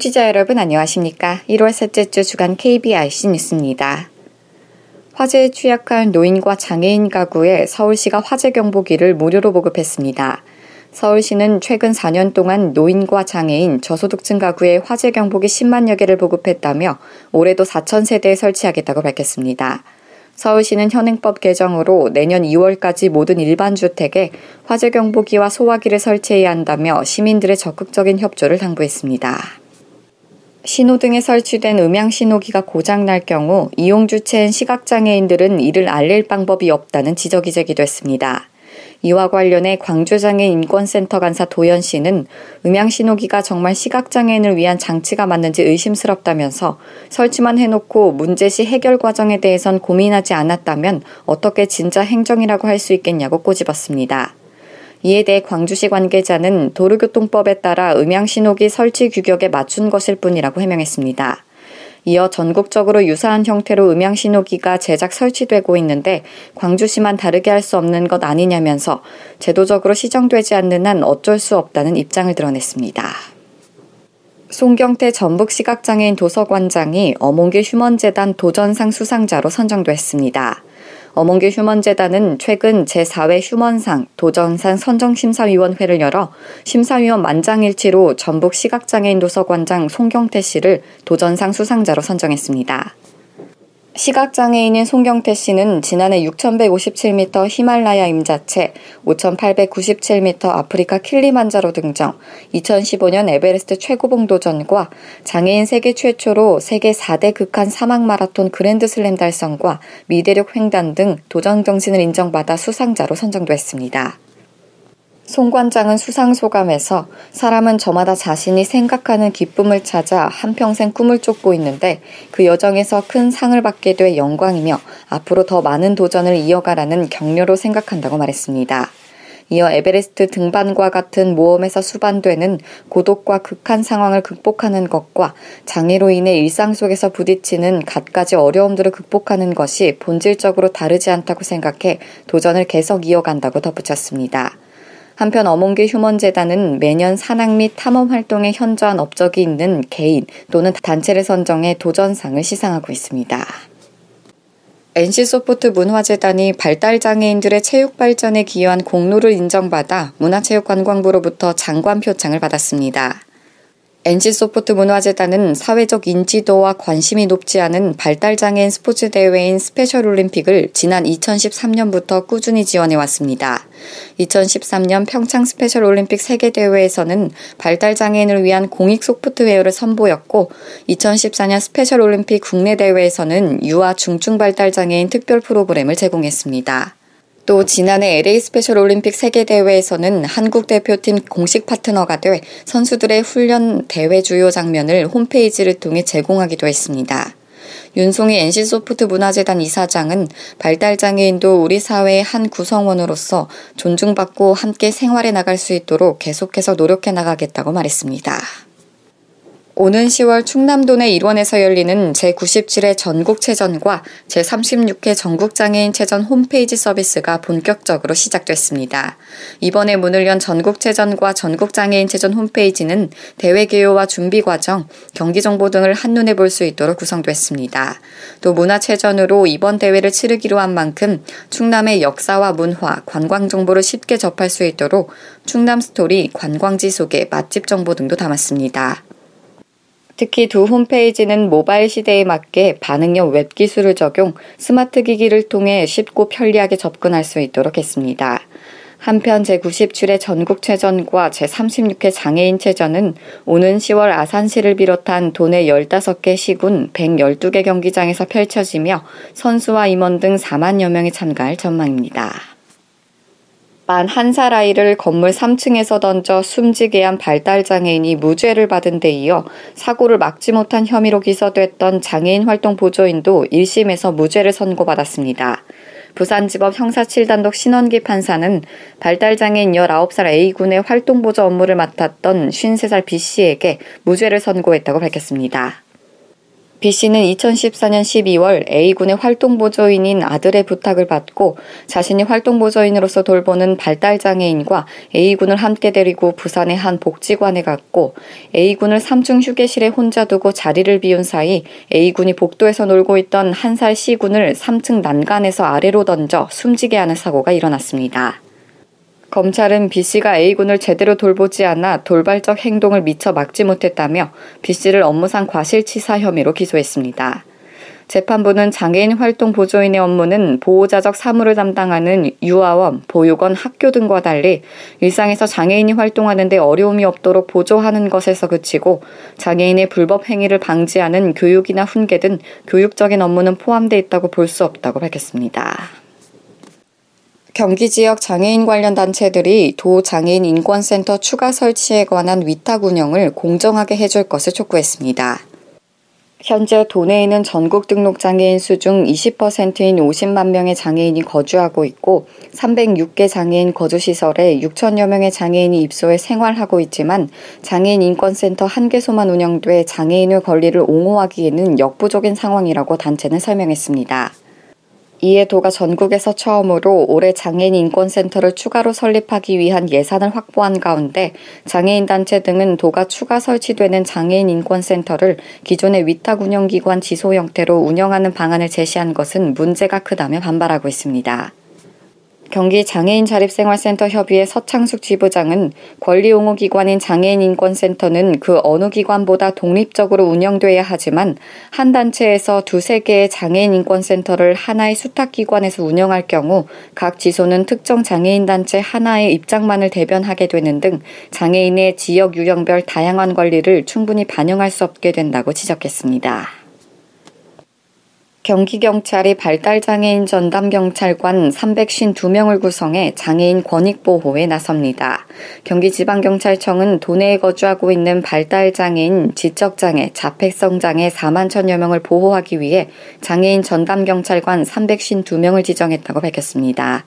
청취자 여러분 안녕하십니까? 1월 셋째 주 주간 KBIC 뉴스입니다. 화재에 취약한 노인과 장애인 가구에 서울시가 화재 경보기를 무료로 보급했습니다. 서울시는 최근 4년 동안 노인과 장애인, 저소득층 가구에 화재 경보기 10만여 개를 보급했다며 올해도 4천 세대에 설치하겠다고 밝혔습니다. 서울시는 현행법 개정으로 내년 2월까지 모든 일반 주택에 화재 경보기와 소화기를 설치해야 한다며 시민들의 적극적인 협조를 당부했습니다. 신호등에 설치된 음향 신호기가 고장 날 경우 이용 주체인 시각장애인들은 이를 알릴 방법이 없다는 지적이 제기됐습니다. 이와 관련해 광주장애인 인권센터 간사 도연 씨는 음향 신호기가 정말 시각장애인을 위한 장치가 맞는지 의심스럽다면서 설치만 해놓고 문제 시 해결 과정에 대해선 고민하지 않았다면 어떻게 진짜 행정이라고 할 수 있겠냐고 꼬집었습니다. 이에 대해 광주시 관계자는 도로교통법에 따라 음향신호기 설치 규격에 맞춘 것일 뿐이라고 해명했습니다. 이어 전국적으로 유사한 형태로 음향 신호기가 제작 설치되고 있는데 광주시만 다르게 할 수 없는 것 아니냐면서 제도적으로 시정되지 않는 한 어쩔 수 없다는 입장을 드러냈습니다. 송경태 전북시각장애인 도서관장이 어몽길 휴먼재단 도전상 수상자로 선정됐습니다. 어몽길 휴먼재단은 최근 제4회 휴먼상 도전상 선정심사위원회를 열어 심사위원 만장일치로 전북 시각장애인 도서관장 송경태 씨를 도전상 수상자로 선정했습니다. 시각장애인인 송경태 씨는 지난해 6,157m 히말라야 임자체, 5,897m 아프리카 킬리만자로 등정, 2015년 에베레스트 최고봉 도전과 장애인 세계 최초로 세계 4대 극한 사막 마라톤 그랜드슬램 달성과 미대륙 횡단 등 도전 정신을 인정받아 수상자로 선정됐습니다. 송 관장은 수상소감에서 사람은 저마다 자신이 생각하는 기쁨을 찾아 한평생 꿈을 쫓고 있는데 그 여정에서 큰 상을 받게 돼 영광이며 앞으로 더 많은 도전을 이어가라는 격려로 생각한다고 말했습니다. 이어 에베레스트 등반과 같은 모험에서 수반되는 고독과 극한 상황을 극복하는 것과 장애로 인해 일상 속에서 부딪히는 갖가지 어려움들을 극복하는 것이 본질적으로 다르지 않다고 생각해 도전을 계속 이어간다고 덧붙였습니다. 한편 어몽길 휴먼재단은 매년 산악 및 탐험 활동에 현저한 업적이 있는 개인 또는 단체를 선정해 도전상을 시상하고 있습니다. NC소프트 문화재단이 발달장애인들의 체육 발전에 기여한 공로를 인정받아 문화체육관광부로부터 장관 표창을 받았습니다. NC소프트 문화재단은 사회적 인지도와 관심이 높지 않은 발달장애인 스포츠 대회인 스페셜 올림픽을 지난 2013년부터 꾸준히 지원해 왔습니다. 2013년 평창 스페셜 올림픽 세계대회에서는 발달장애인을 위한 공익 소프트웨어를 선보였고, 2014년 스페셜 올림픽 국내 대회에서는 유아 중증 발달장애인 특별 프로그램을 제공했습니다. 또 지난해 LA 스페셜 올림픽 세계대회에서는 한국 대표팀 공식 파트너가 돼 선수들의 훈련 대회 주요 장면을 홈페이지를 통해 제공하기도 했습니다. 윤송이 NC소프트 문화재단 이사장은 발달장애인도 우리 사회의 한 구성원으로서 존중받고 함께 생활해 나갈 수 있도록 계속해서 노력해 나가겠다고 말했습니다. 오는 10월 충남도내 일원에서 열리는 제97회 전국체전과 제36회 전국장애인체전 홈페이지 서비스가 본격적으로 시작됐습니다. 이번에 문을 연 전국체전과 전국장애인체전 홈페이지는 대회 개요와 준비 과정, 경기 정보 등을 한눈에 볼 수 있도록 구성됐습니다. 또 문화체전으로 이번 대회를 치르기로 한 만큼 충남의 역사와 문화, 관광 정보를 쉽게 접할 수 있도록 충남 스토리, 관광지 소개, 맛집 정보 등도 담았습니다. 특히 두 홈페이지는 모바일 시대에 맞게 반응형 웹 기술을 적용 스마트 기기를 통해 쉽고 편리하게 접근할 수 있도록 했습니다. 한편 제97회 전국체전과 제36회 장애인체전은 오는 10월 아산시를 비롯한 도내 15개 시군 112개 경기장에서 펼쳐지며 선수와 임원 등 4만여 명이 참가할 전망입니다. 만 한 살 아이를 건물 3층에서 던져 숨지게 한 발달장애인이 무죄를 받은 데 이어 사고를 막지 못한 혐의로 기소됐던 장애인 활동 보조인도 1심에서 무죄를 선고받았습니다. 부산지법 형사 7단독 신원기 판사는 발달장애인 19살 A군의 활동보조 업무를 맡았던 53살 B씨에게 무죄를 선고했다고 밝혔습니다. B씨는 2014년 12월 A군의 활동보조인인 아들의 부탁을 받고 자신이 활동보조인으로서 돌보는 발달장애인과 A군을 함께 데리고 부산의 한 복지관에 갔고 A군을 3층 휴게실에 혼자 두고 자리를 비운 사이 A군이 복도에서 놀고 있던 한 살 C군을 3층 난간에서 아래로 던져 숨지게 하는 사고가 일어났습니다. 검찰은 B씨가 A군을 제대로 돌보지 않아 돌발적 행동을 미처 막지 못했다며 B씨를 업무상 과실치사 혐의로 기소했습니다. 재판부는 장애인 활동 보조인의 업무는 보호자적 사무를 담당하는 유아원, 보육원, 학교 등과 달리 일상에서 장애인이 활동하는데 어려움이 없도록 보조하는 것에서 그치고 장애인의 불법 행위를 방지하는 교육이나 훈계 등 교육적인 업무는 포함돼 있다고 볼 수 없다고 밝혔습니다. 경기 지역 장애인 관련 단체들이 도 장애인 인권센터 추가 설치에 관한 위탁 운영을 공정하게 해줄 것을 촉구했습니다. 현재 도내에 는 전국 등록 장애인 수 중 20%인 50만 명의 장애인이 거주하고 있고 306개 장애인 거주시설에 6천여 명의 장애인이 입소해 생활하고 있지만 장애인 인권센터 한 개소만 운영돼 장애인의 권리를 옹호하기에는 역부족인 상황이라고 단체는 설명했습니다. 이에 도가 전국에서 처음으로 올해 장애인 인권센터를 추가로 설립하기 위한 예산을 확보한 가운데 장애인 단체 등은 도가 추가 설치되는 장애인 인권센터를 기존의 위탁 운영기관 지소 형태로 운영하는 방안을 제시한 것은 문제가 크다며 반발하고 있습니다. 경기 장애인 자립생활센터 협의회 서창숙 지부장은 권리옹호기관인 장애인인권센터는 그 어느 기관보다 독립적으로 운영돼야 하지만 한 단체에서 두세 개의 장애인인권센터를 하나의 수탁기관에서 운영할 경우 각 지소는 특정 장애인 단체 하나의 입장만을 대변하게 되는 등 장애인의 지역 유형별 다양한 권리를 충분히 반영할 수 없게 된다고 지적했습니다. 경기경찰이 발달장애인 전담경찰관 352명을 구성해 장애인 권익보호에 나섭니다. 경기지방경찰청은 도내에 거주하고 있는 발달장애인, 지적장애, 자폐성장애 4만 천여 명을 보호하기 위해 장애인 전담경찰관 352명을 지정했다고 밝혔습니다.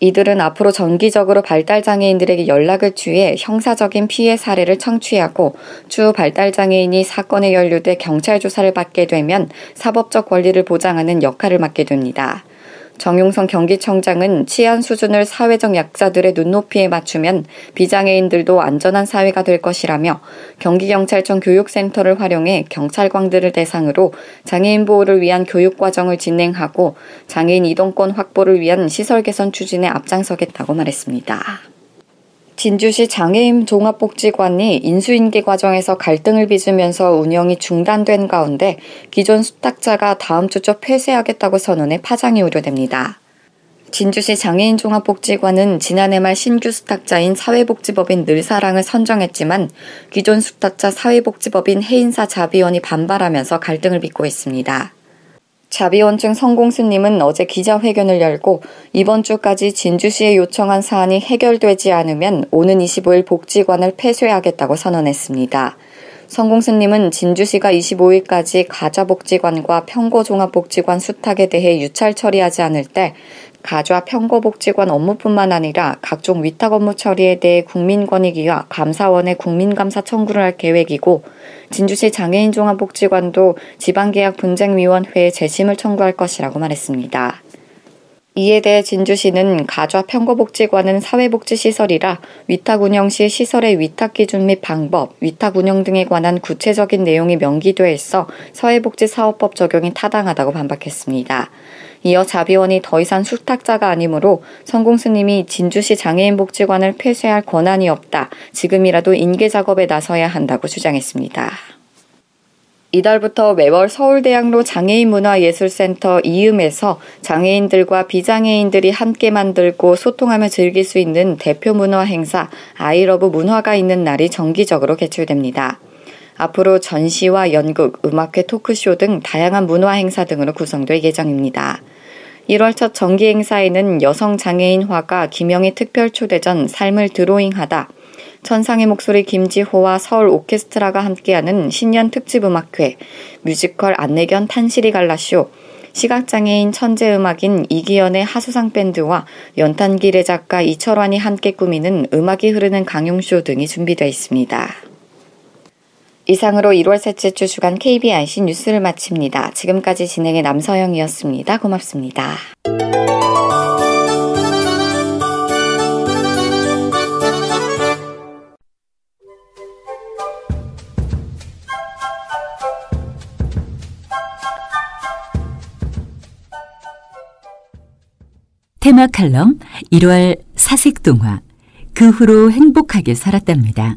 이들은 앞으로 정기적으로 발달장애인들에게 연락을 취해 형사적인 피해 사례를 청취하고 추후 발달장애인이 사건에 연루돼 경찰 조사를 받게 되면 사법적 권리를 보장하는 역할을 맡게 됩니다. 정용성 경기청장은 치안 수준을 사회적 약자들의 눈높이에 맞추면 비장애인들도 안전한 사회가 될 것이라며 경기경찰청 교육센터를 활용해 경찰관들을 대상으로 장애인 보호를 위한 교육 과정을 진행하고 장애인 이동권 확보를 위한 시설 개선 추진에 앞장서겠다고 말했습니다. 진주시 장애인 종합복지관이 인수인계 과정에서 갈등을 빚으면서 운영이 중단된 가운데 기존 수탁자가 다음 주초 폐쇄하겠다고 선언해 파장이 우려됩니다. 진주시 장애인 종합복지관은 지난해 말 신규 수탁자인 사회복지법인 늘사랑을 선정했지만 기존 수탁자 사회복지법인 해인사 자비원이 반발하면서 갈등을 빚고 있습니다. 자비원증 성공스님은 어제 기자회견을 열고 이번 주까지 진주시에 요청한 사안이 해결되지 않으면 오는 25일 복지관을 폐쇄하겠다고 선언했습니다. 성공스님은 진주시가 25일까지 가자복지관과 평고종합복지관 수탁에 대해 유찰 처리하지 않을 때 가좌 평고복지관 업무뿐만 아니라 각종 위탁 업무 처리에 대해 국민권익위와 감사원에 국민감사 청구를 할 계획이고 진주시 장애인종합복지관도 지방계약 분쟁위원회에 재심을 청구할 것이라고 말했습니다. 이에 대해 진주시는 가좌 평거복지관은 사회복지시설이라 위탁 운영 시 시설의 위탁 기준 및 방법, 위탁 운영 등에 관한 구체적인 내용이 명기돼 있어 사회복지사업법 적용이 타당하다고 반박했습니다. 이어 자비원이 더 이상 수탁자가 아니므로 성공 스님이 진주시 장애인 복지관을 폐쇄할 권한이 없다. 지금이라도 인계 작업에 나서야 한다고 주장했습니다. 이달부터 매월 서울대학로 장애인문화예술센터 이음에서 장애인들과 비장애인들이 함께 만들고 소통하며 즐길 수 있는 대표 문화 행사 아이러브 문화가 있는 날이 정기적으로 개최됩니다. 앞으로 전시와 연극, 음악회 토크쇼 등 다양한 문화 행사 등으로 구성될 예정입니다. 1월 첫 정기 행사에는 여성 장애인 화가 김영희 특별 초대전 삶을 드로잉하다, 천상의 목소리 김지호와 서울 오케스트라가 함께하는 신년 특집 음악회, 뮤지컬 안내견 탄실이 갈라쇼, 시각장애인 천재음악인 이기현의 하수상 밴드와 연탄길의 작가 이철환이 함께 꾸미는 음악이 흐르는 강연쇼 등이 준비되어 있습니다. 이상으로 1월 셋째 주 주간 KBIC 뉴스를 마칩니다. 지금까지 진행의 남서영이었습니다. 고맙습니다. 테마 칼럼 1월 사색동화 그 후로 행복하게 살았답니다.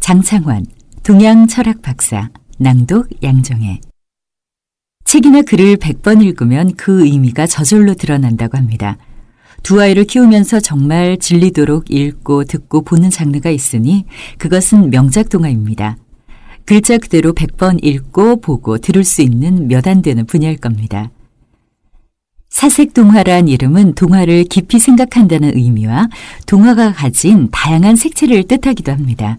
장창환 동양 철학 박사 낭독 양정혜 책이나 글을 100번 읽으면 그 의미가 저절로 드러난다고 합니다. 두 아이를 키우면서 정말 질리도록 읽고 듣고 보는 장르가 있으니 그것은 명작 동화입니다. 글자 그대로 100번 읽고 보고 들을 수 있는 몇 안 되는 분야일 겁니다. 사색 동화란 이름은 동화를 깊이 생각한다는 의미와 동화가 가진 다양한 색채를 뜻하기도 합니다.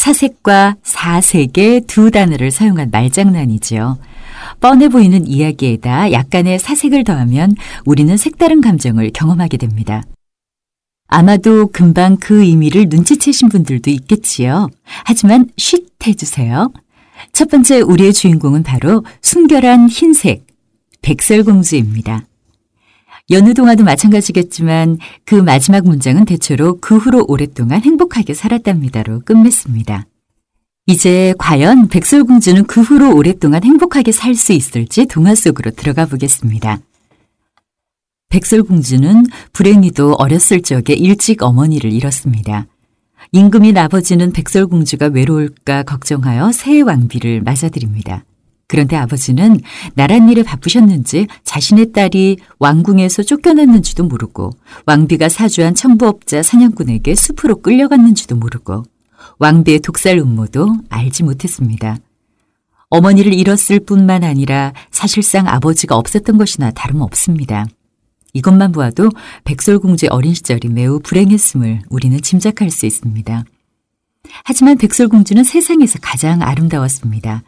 사색과 사색의 두 단어를 사용한 말장난이지요. 뻔해 보이는 이야기에다 약간의 사색을 더하면 우리는 색다른 감정을 경험하게 됩니다. 아마도 금방 그 의미를 눈치채신 분들도 있겠지요. 하지만 쉿 해주세요. 첫 번째 우리의 주인공은 바로 순결한 흰색, 백설공주입니다. 여느 동화도 마찬가지겠지만 그 마지막 문장은 대체로 그 후로 오랫동안 행복하게 살았답니다로 끝맺습니다. 이제 과연 백설공주는 그 후로 오랫동안 행복하게 살 수 있을지 동화 속으로 들어가 보겠습니다. 백설공주는 불행히도 어렸을 적에 일찍 어머니를 잃었습니다. 임금인 아버지는 백설공주가 외로울까 걱정하여 새 왕비를 맞아들입니다. 그런데 아버지는 나란 일에 바쁘셨는지 자신의 딸이 왕궁에서 쫓겨났는지도 모르고 왕비가 사주한 청부업자 사냥꾼에게 숲으로 끌려갔는지도 모르고 왕비의 독살 음모도 알지 못했습니다. 어머니를 잃었을 뿐만 아니라 사실상 아버지가 없었던 것이나 다름없습니다. 이것만 보아도 백설공주의 어린 시절이 매우 불행했음을 우리는 짐작할 수 있습니다. 하지만 백설공주는 세상에서 가장 아름다웠습니다.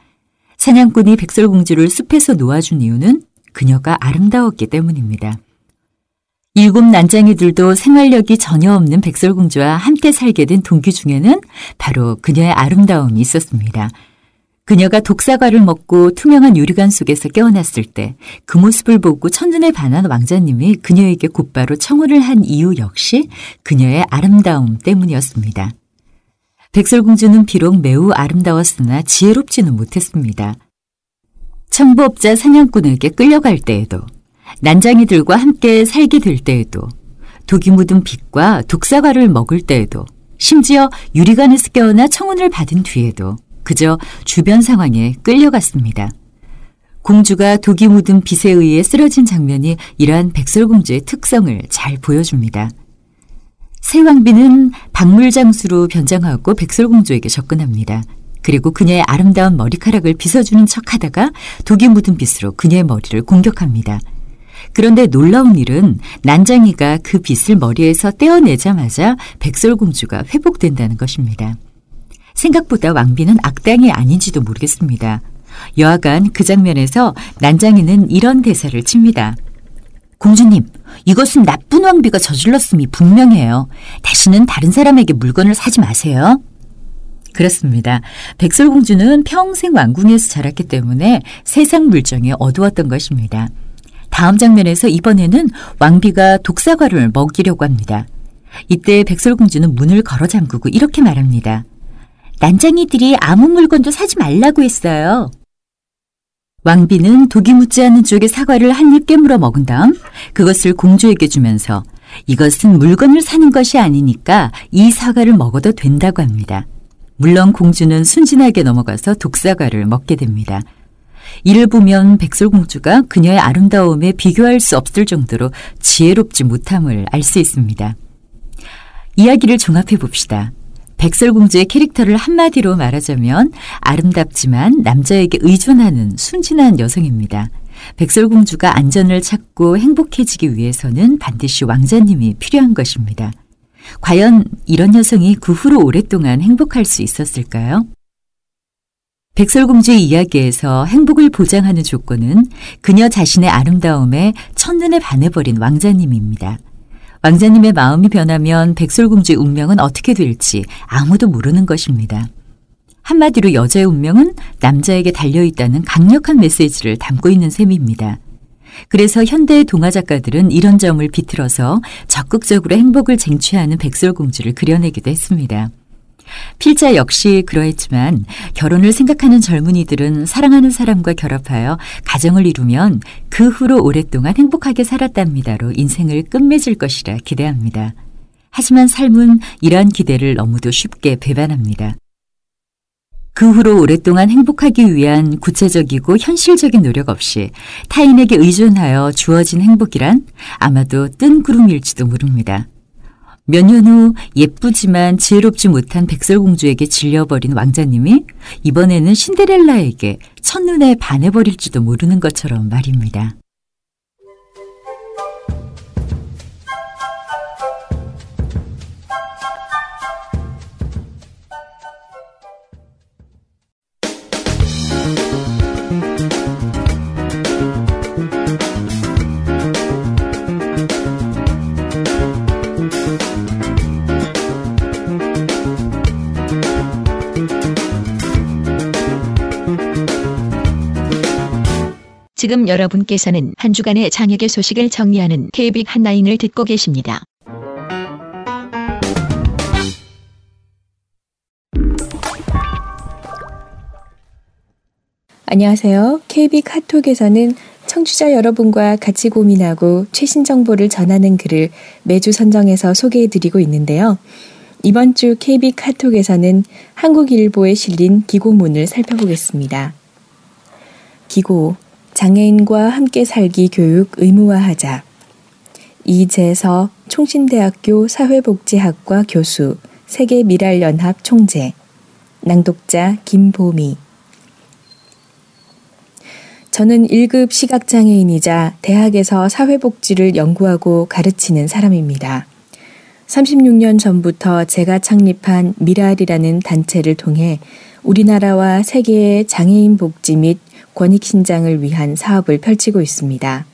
사냥꾼이 백설공주를 숲에서 놓아준 이유는 그녀가 아름다웠기 때문입니다. 일곱 난장이들도 생활력이 전혀 없는 백설공주와 함께 살게 된 동기 중에는 바로 그녀의 아름다움이 있었습니다. 그녀가 독사과를 먹고 투명한 유리관 속에서 깨어났을 때 그 모습을 보고 첫눈에 반한 왕자님이 그녀에게 곧바로 청혼을 한 이유 역시 그녀의 아름다움 때문이었습니다. 백설공주는 비록 매우 아름다웠으나 지혜롭지는 못했습니다. 청부업자 사냥꾼에게 끌려갈 때에도 난장이들과 함께 살게 될 때에도 독이 묻은 빛과 독사과를 먹을 때에도 심지어 유리관에서 깨어나 청혼을 받은 뒤에도 그저 주변 상황에 끌려갔습니다. 공주가 독이 묻은 빛에 의해 쓰러진 장면이 이러한 백설공주의 특성을 잘 보여줍니다. 새왕비는 박물장수로 변장하고 백설공주에게 접근합니다. 그리고 그녀의 아름다운 머리카락을 빗어주는 척 하다가 독이 묻은 빗으로 그녀의 머리를 공격합니다. 그런데 놀라운 일은 난장이가 그 빗을 머리에서 떼어내자마자 백설공주가 회복된다는 것입니다. 생각보다 왕비는 악당이 아닌지도 모르겠습니다. 여하간 그 장면에서 난장이는 이런 대사를 칩니다. 공주님, 이것은 나쁜 왕비가 저질렀음이 분명해요. 다시는 다른 사람에게 물건을 사지 마세요. 그렇습니다. 백설공주는 평생 왕궁에서 자랐기 때문에 세상 물정이 어두웠던 것입니다. 다음 장면에서 이번에는 왕비가 독사과를 먹이려고 합니다. 이때 백설공주는 문을 걸어 잠그고 이렇게 말합니다. 난장이들이 아무 물건도 사지 말라고 했어요. 왕비는 독이 묻지 않은 쪽에 사과를 한 입 깨물어 먹은 다음 그것을 공주에게 주면서 이것은 물건을 사는 것이 아니니까 이 사과를 먹어도 된다고 합니다. 물론 공주는 순진하게 넘어가서 독사과를 먹게 됩니다. 이를 보면 백설공주가 그녀의 아름다움에 비교할 수 없을 정도로 지혜롭지 못함을 알 수 있습니다. 이야기를 종합해 봅시다. 백설공주의 캐릭터를 한마디로 말하자면 아름답지만 남자에게 의존하는 순진한 여성입니다. 백설공주가 안전을 찾고 행복해지기 위해서는 반드시 왕자님이 필요한 것입니다. 과연 이런 여성이 그 후로 오랫동안 행복할 수 있었을까요? 백설공주의 이야기에서 행복을 보장하는 조건은 그녀 자신의 아름다움에 첫눈에 반해버린 왕자님입니다. 왕자님의 마음이 변하면 백설공주의 운명은 어떻게 될지 아무도 모르는 것입니다. 한마디로 여자의 운명은 남자에게 달려있다는 강력한 메시지를 담고 있는 셈입니다. 그래서 현대의 동화 작가들은 이런 점을 비틀어서 적극적으로 행복을 쟁취하는 백설공주를 그려내기도 했습니다. 필자 역시 그러했지만 결혼을 생각하는 젊은이들은 사랑하는 사람과 결합하여 가정을 이루면 그 후로 오랫동안 행복하게 살았답니다로 인생을 끝맺을 것이라 기대합니다. 하지만 삶은 이러한 기대를 너무도 쉽게 배반합니다. 그 후로 오랫동안 행복하기 위한 구체적이고 현실적인 노력 없이 타인에게 의존하여 주어진 행복이란 아마도 뜬 구름일지도 모릅니다. 몇 년 후 예쁘지만 지혜롭지 못한 백설공주에게 질려버린 왕자님이 이번에는 신데렐라에게 첫눈에 반해버릴지도 모르는 것처럼 말입니다. 지금 여러분께서는 한 주간의 장혁의 소식을 정리하는 KBIC 한라인을 듣고 계십니다. 안녕하세요. KB 카톡에서는 청취자 여러분과 같이 고민하고 최신 정보를 전하는 글을 매주 선정해서 소개해 드리고 있는데요. 이번 주 KB 카톡에서는 한국일보에 실린 기고문을 살펴보겠습니다. 기고 장애인과 함께 살기 교육 의무화하자. 이재서 총신대학교 사회복지학과 교수, 세계미랄연합 총재, 낭독자 김보미. 저는 1급 시각장애인이자 대학에서 사회복지를 연구하고 가르치는 사람입니다. 36년 전부터 제가 창립한 미랄이라는 단체를 통해 우리나라와 세계의 장애인 복지 및 권익 신장을 위한 사업을 펼치고 있습니다.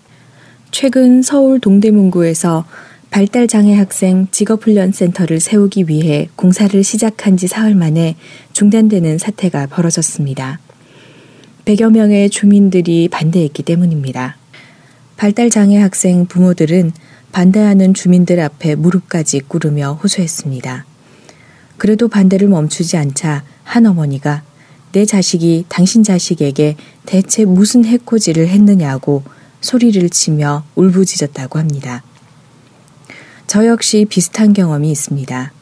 최근 서울 동대문구에서 발달장애 학생 직업훈련센터를 세우기 위해 공사를 시작한 지 사흘 만에 중단되는 사태가 벌어졌습니다. 100여 명의 주민들이 반대했기 때문입니다. 발달장애 학생 부모들은 반대하는 주민들 앞에 무릎까지 꿇으며 호소했습니다. 그래도 반대를 멈추지 않자 한 어머니가 내 자식이 당신 자식에게 대체 무슨 해코지를 했느냐고 소리를 치며 울부짖었다고 합니다. 저 역시 비슷한 경험이 있습니다.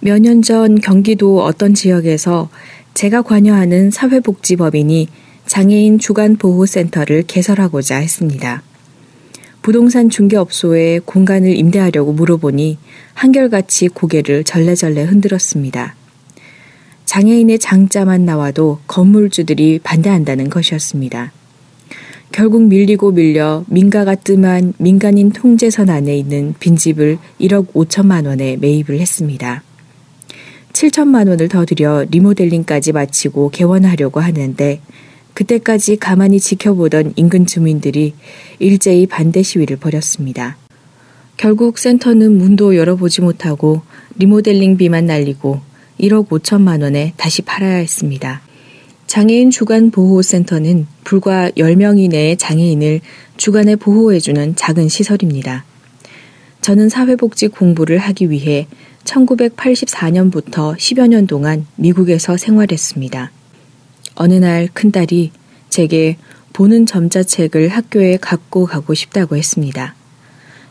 몇 년 전 경기도 어떤 지역에서 제가 관여하는 사회복지법인이 장애인 주간보호센터를 개설하고자 했습니다. 부동산 중개업소에 공간을 임대하려고 물어보니 한결같이 고개를 절레절레 흔들었습니다. 장애인의 장자만 나와도 건물주들이 반대한다는 것이었습니다. 결국 밀리고 밀려 민가가 뜸한 민간인 통제선 안에 있는 빈집을 1억 5천만 원에 매입을 했습니다. 7천만 원을 더 들여 리모델링까지 마치고 개원하려고 하는데 그때까지 가만히 지켜보던 인근 주민들이 일제히 반대 시위를 벌였습니다. 결국 센터는 문도 열어보지 못하고 리모델링비만 날리고 1억 5천만 원에 다시 팔아야 했습니다. 장애인 주간 보호센터는 불과 10명 이내의 장애인을 주간에 보호해주는 작은 시설입니다. 저는 사회복지 공부를 하기 위해 1984년부터 10여 년 동안 미국에서 생활했습니다. 어느 날 큰딸이 제게 보는 점자책을 학교에 갖고 가고 싶다고 했습니다.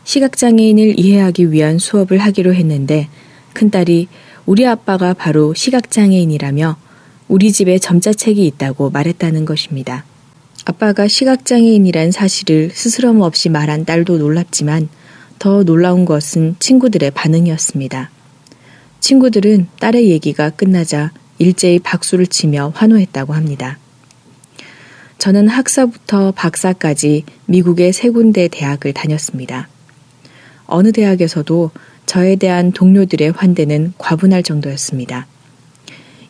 시각장애인을 이해하기 위한 수업을 하기로 했는데 큰딸이 우리 아빠가 바로 시각장애인이라며 우리 집에 점자책이 있다고 말했다는 것입니다. 아빠가 시각장애인이란 사실을 스스럼 없이 말한 딸도 놀랍지만 더 놀라운 것은 친구들의 반응이었습니다. 친구들은 딸의 얘기가 끝나자 일제히 박수를 치며 환호했다고 합니다. 저는 학사부터 박사까지 미국의 세 군데 대학을 다녔습니다. 어느 대학에서도 저에 대한 동료들의 환대는 과분할 정도였습니다.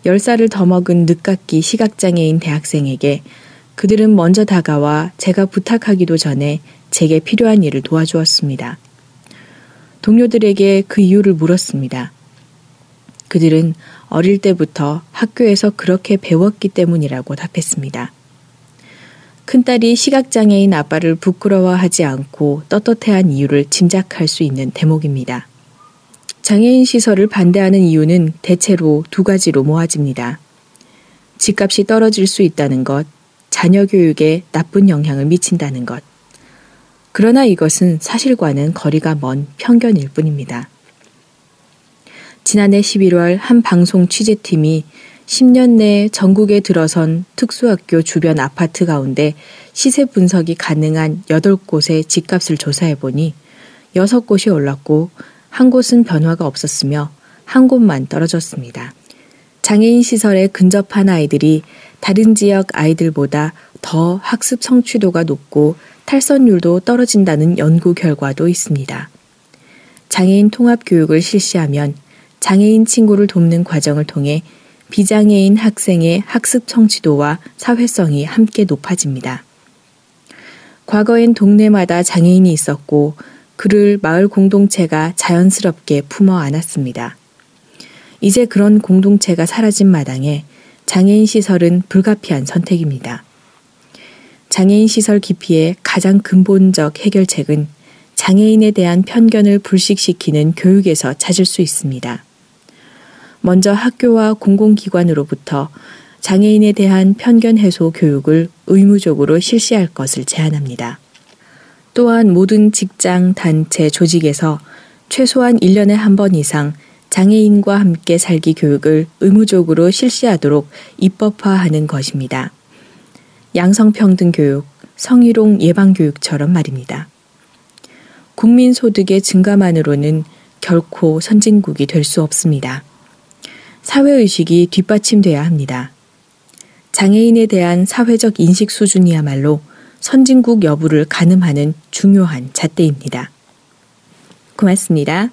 10살을 더 먹은 늦깎이 시각장애인 대학생에게 그들은 먼저 다가와 제가 부탁하기도 전에 제게 필요한 일을 도와주었습니다. 동료들에게 그 이유를 물었습니다. 그들은 어릴 때부터 학교에서 그렇게 배웠기 때문이라고 답했습니다. 큰딸이 시각장애인 아빠를 부끄러워하지 않고 떳떳해한 이유를 짐작할 수 있는 대목입니다. 장애인 시설을 반대하는 이유는 대체로 두 가지로 모아집니다. 집값이 떨어질 수 있다는 것, 자녀 교육에 나쁜 영향을 미친다는 것. 그러나 이것은 사실과는 거리가 먼 편견일 뿐입니다. 지난해 11월 한 방송 취재팀이 10년 내에 전국에 들어선 특수학교 주변 아파트 가운데 시세 분석이 가능한 8곳의 집값을 조사해 보니 6곳이 올랐고 한 곳은 변화가 없었으며 한 곳만 떨어졌습니다. 장애인 시설에 근접한 아이들이 다른 지역 아이들보다 더 학습 성취도가 높고 탈선율도 떨어진다는 연구 결과도 있습니다. 장애인 통합 교육을 실시하면 장애인 친구를 돕는 과정을 통해 비장애인 학생의 학습 성취도와 사회성이 함께 높아집니다. 과거엔 동네마다 장애인이 있었고 그를 마을 공동체가 자연스럽게 품어 안았습니다. 이제 그런 공동체가 사라진 마당에 장애인 시설은 불가피한 선택입니다. 장애인 시설 기피의 가장 근본적 해결책은 장애인에 대한 편견을 불식시키는 교육에서 찾을 수 있습니다. 먼저 학교와 공공기관으로부터 장애인에 대한 편견 해소 교육을 의무적으로 실시할 것을 제안합니다. 또한 모든 직장, 단체, 조직에서 최소한 1년에 한 번 이상 장애인과 함께 살기 교육을 의무적으로 실시하도록 입법화하는 것입니다. 양성평등 교육, 성희롱 예방 교육처럼 말입니다. 국민 소득의 증가만으로는 결코 선진국이 될 수 없습니다. 사회의식이 뒷받침돼야 합니다. 장애인에 대한 사회적 인식 수준이야말로 선진국 여부를 가늠하는 중요한 잣대입니다. 고맙습니다.